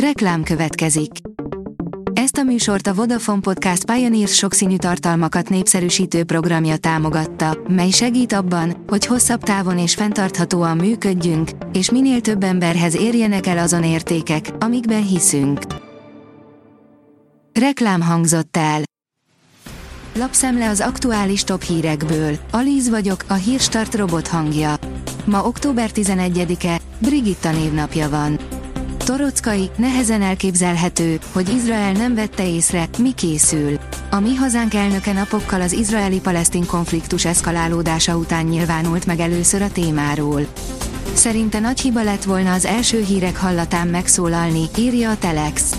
Reklám következik. Ezt a műsort a Vodafone Podcast Pioneers sokszínű tartalmakat népszerűsítő programja támogatta, mely segít abban, hogy hosszabb távon és fenntarthatóan működjünk, és minél több emberhez érjenek el azon értékek, amikben hiszünk. Reklám hangzott el. Lapszemle az aktuális top hírekből. Alíz vagyok, a hírstart robot hangja. Ma október 11-e, Brigitta névnapja van. Torockai, nehezen elképzelhető, hogy Izrael nem vette észre, mi készül. A mi hazánk elnöke napokkal az izraeli-palesztin konfliktus eszkalálódása után nyilvánult meg először a témáról. Szerinte nagy hiba lett volna az első hírek hallatán megszólalni, írja a Telex.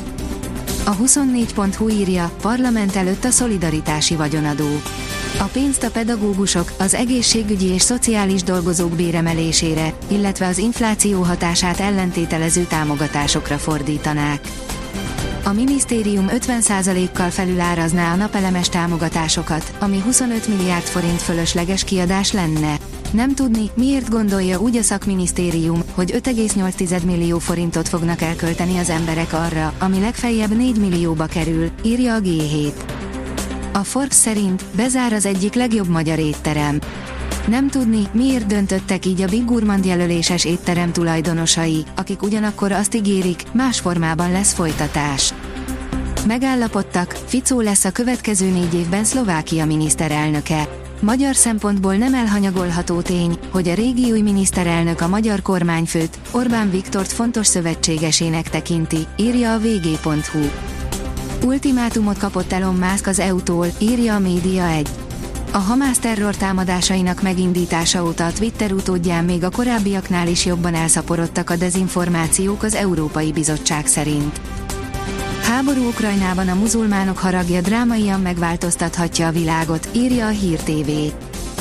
A 24.hu írja, parlament előtt a szolidaritási vagyonadó. A pénzt a pedagógusok, az egészségügyi és szociális dolgozók béremelésére, illetve az infláció hatását ellentételező támogatásokra fordítanák. A minisztérium 50%-kal felülárazná a napelemes támogatásokat, ami 25 milliárd forint fölösleges kiadás lenne. Nem tudni, miért gondolja úgy a szakminisztérium, hogy 5,8 millió forintot fognak elkölteni az emberek arra, ami legfeljebb 4 millióba kerül, írja a G7. A Forbes szerint bezár az egyik legjobb magyar étterem. Nem tudni, miért döntöttek így a Big Gourmand jelöléses étterem tulajdonosai, akik ugyanakkor azt ígérik, más formában lesz folytatás. Megállapodtak, Ficó lesz a következő négy évben Szlovákia miniszterelnöke. Magyar szempontból nem elhanyagolható tény, hogy a régi új miniszterelnök a magyar kormányfőt, Orbán Viktort fontos szövetségesének tekinti, írja a vg.hu. Ultimátumot kapott Elon Musk az EU-tól, írja a Média 1. A Hamász terror támadásainak megindítása óta a Twitter utódján még a korábbiaknál is jobban elszaporodtak a dezinformációk az Európai Bizottság szerint. Háború Ukrajnában a muzulmánok haragja drámaian megváltoztathatja a világot, írja a Hír TV.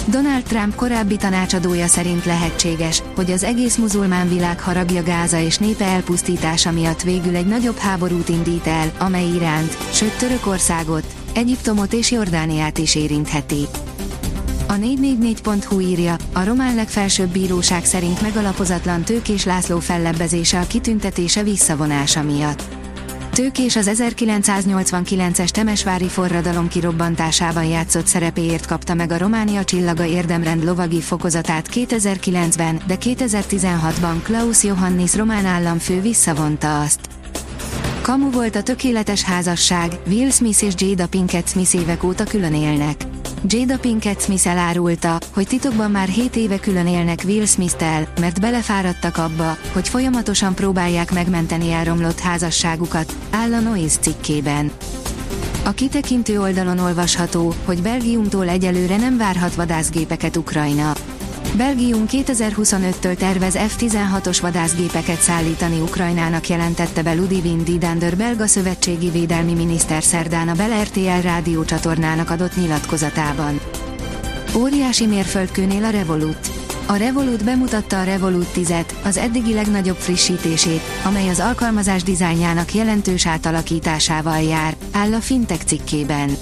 Donald Trump korábbi tanácsadója szerint lehetséges, hogy az egész muzulmán világ haragja Gáza és népe elpusztítása miatt végül egy nagyobb háborút indít el, amely Iránt, sőt Törökországot, Egyiptomot és Jordániát is érintheti. A 444.hu írja, a román legfelsőbb bíróság szerint megalapozatlan Tőkés László fellebbezése a kitüntetése visszavonása miatt. Tőkés az 1989-es Temesvári forradalom kirobbantásában játszott szerepéért kapta meg a Románia csillaga érdemrend lovagi fokozatát 2009-ben, de 2016-ban Klaus Johannis román államfő visszavonta azt. Kamu volt a tökéletes házasság, Will Smith és Jada Pinkett Smith évek óta külön élnek. Jada Pinkett Smith elárulta, hogy titokban már 7 éve külön élnek Will Smith-tel, mert belefáradtak abba, hogy folyamatosan próbálják megmenteni elromlott házasságukat, áll a Noise cikkében. A kitekintő oldalon olvasható, hogy Belgiumtól egyelőre nem várhat vadászgépeket Ukrajna. Belgium 2025-től tervez F-16-os vadászgépeket szállítani Ukrajnának jelentette be Ludivine Didander belga szövetségi védelmi miniszter szerdán a Bel RTL rádiócsatornának adott nyilatkozatában. Óriási mérföldkőnél a Revolut. A Revolut bemutatta a Revolut 10-et, az eddigi legnagyobb frissítését, amely az alkalmazás dizájnjának jelentős átalakításával jár, áll a Fintech cikkében.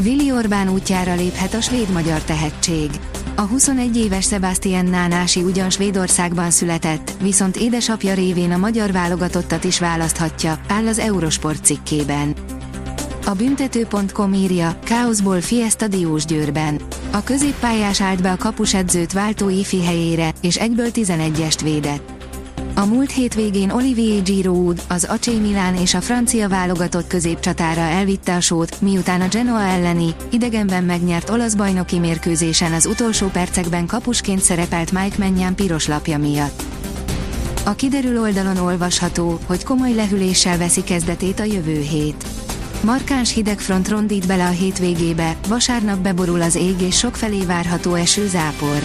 Vili Orbán útjára léphet a svéd-magyar tehetség. A 21 éves Sebastian Nánási ugyan Svédországban született, viszont édesapja révén a magyar válogatottat is választhatja, áll az Eurosport cikkében. A büntető.com írja, káoszból Fiesta Diósgyőrben. A középpályás állt be a kapusedzőt váltó ifi helyére, és egyből 11-est védett. A múlt hétvégén Olivier Giroud, az AC Milán és a francia válogatott középcsatára elvitte a sót, miután a Genoa elleni, idegenben megnyert olasz bajnoki mérkőzésen az utolsó percekben kapusként szerepelt Mike Mennyán piros lapja miatt. A kiderül oldalon olvasható, hogy komoly lehűléssel veszi kezdetét a jövő hét. Markáns hidegfront rondít bele a hétvégébe, vasárnap beborul az ég és sokfelé várható eső zápor.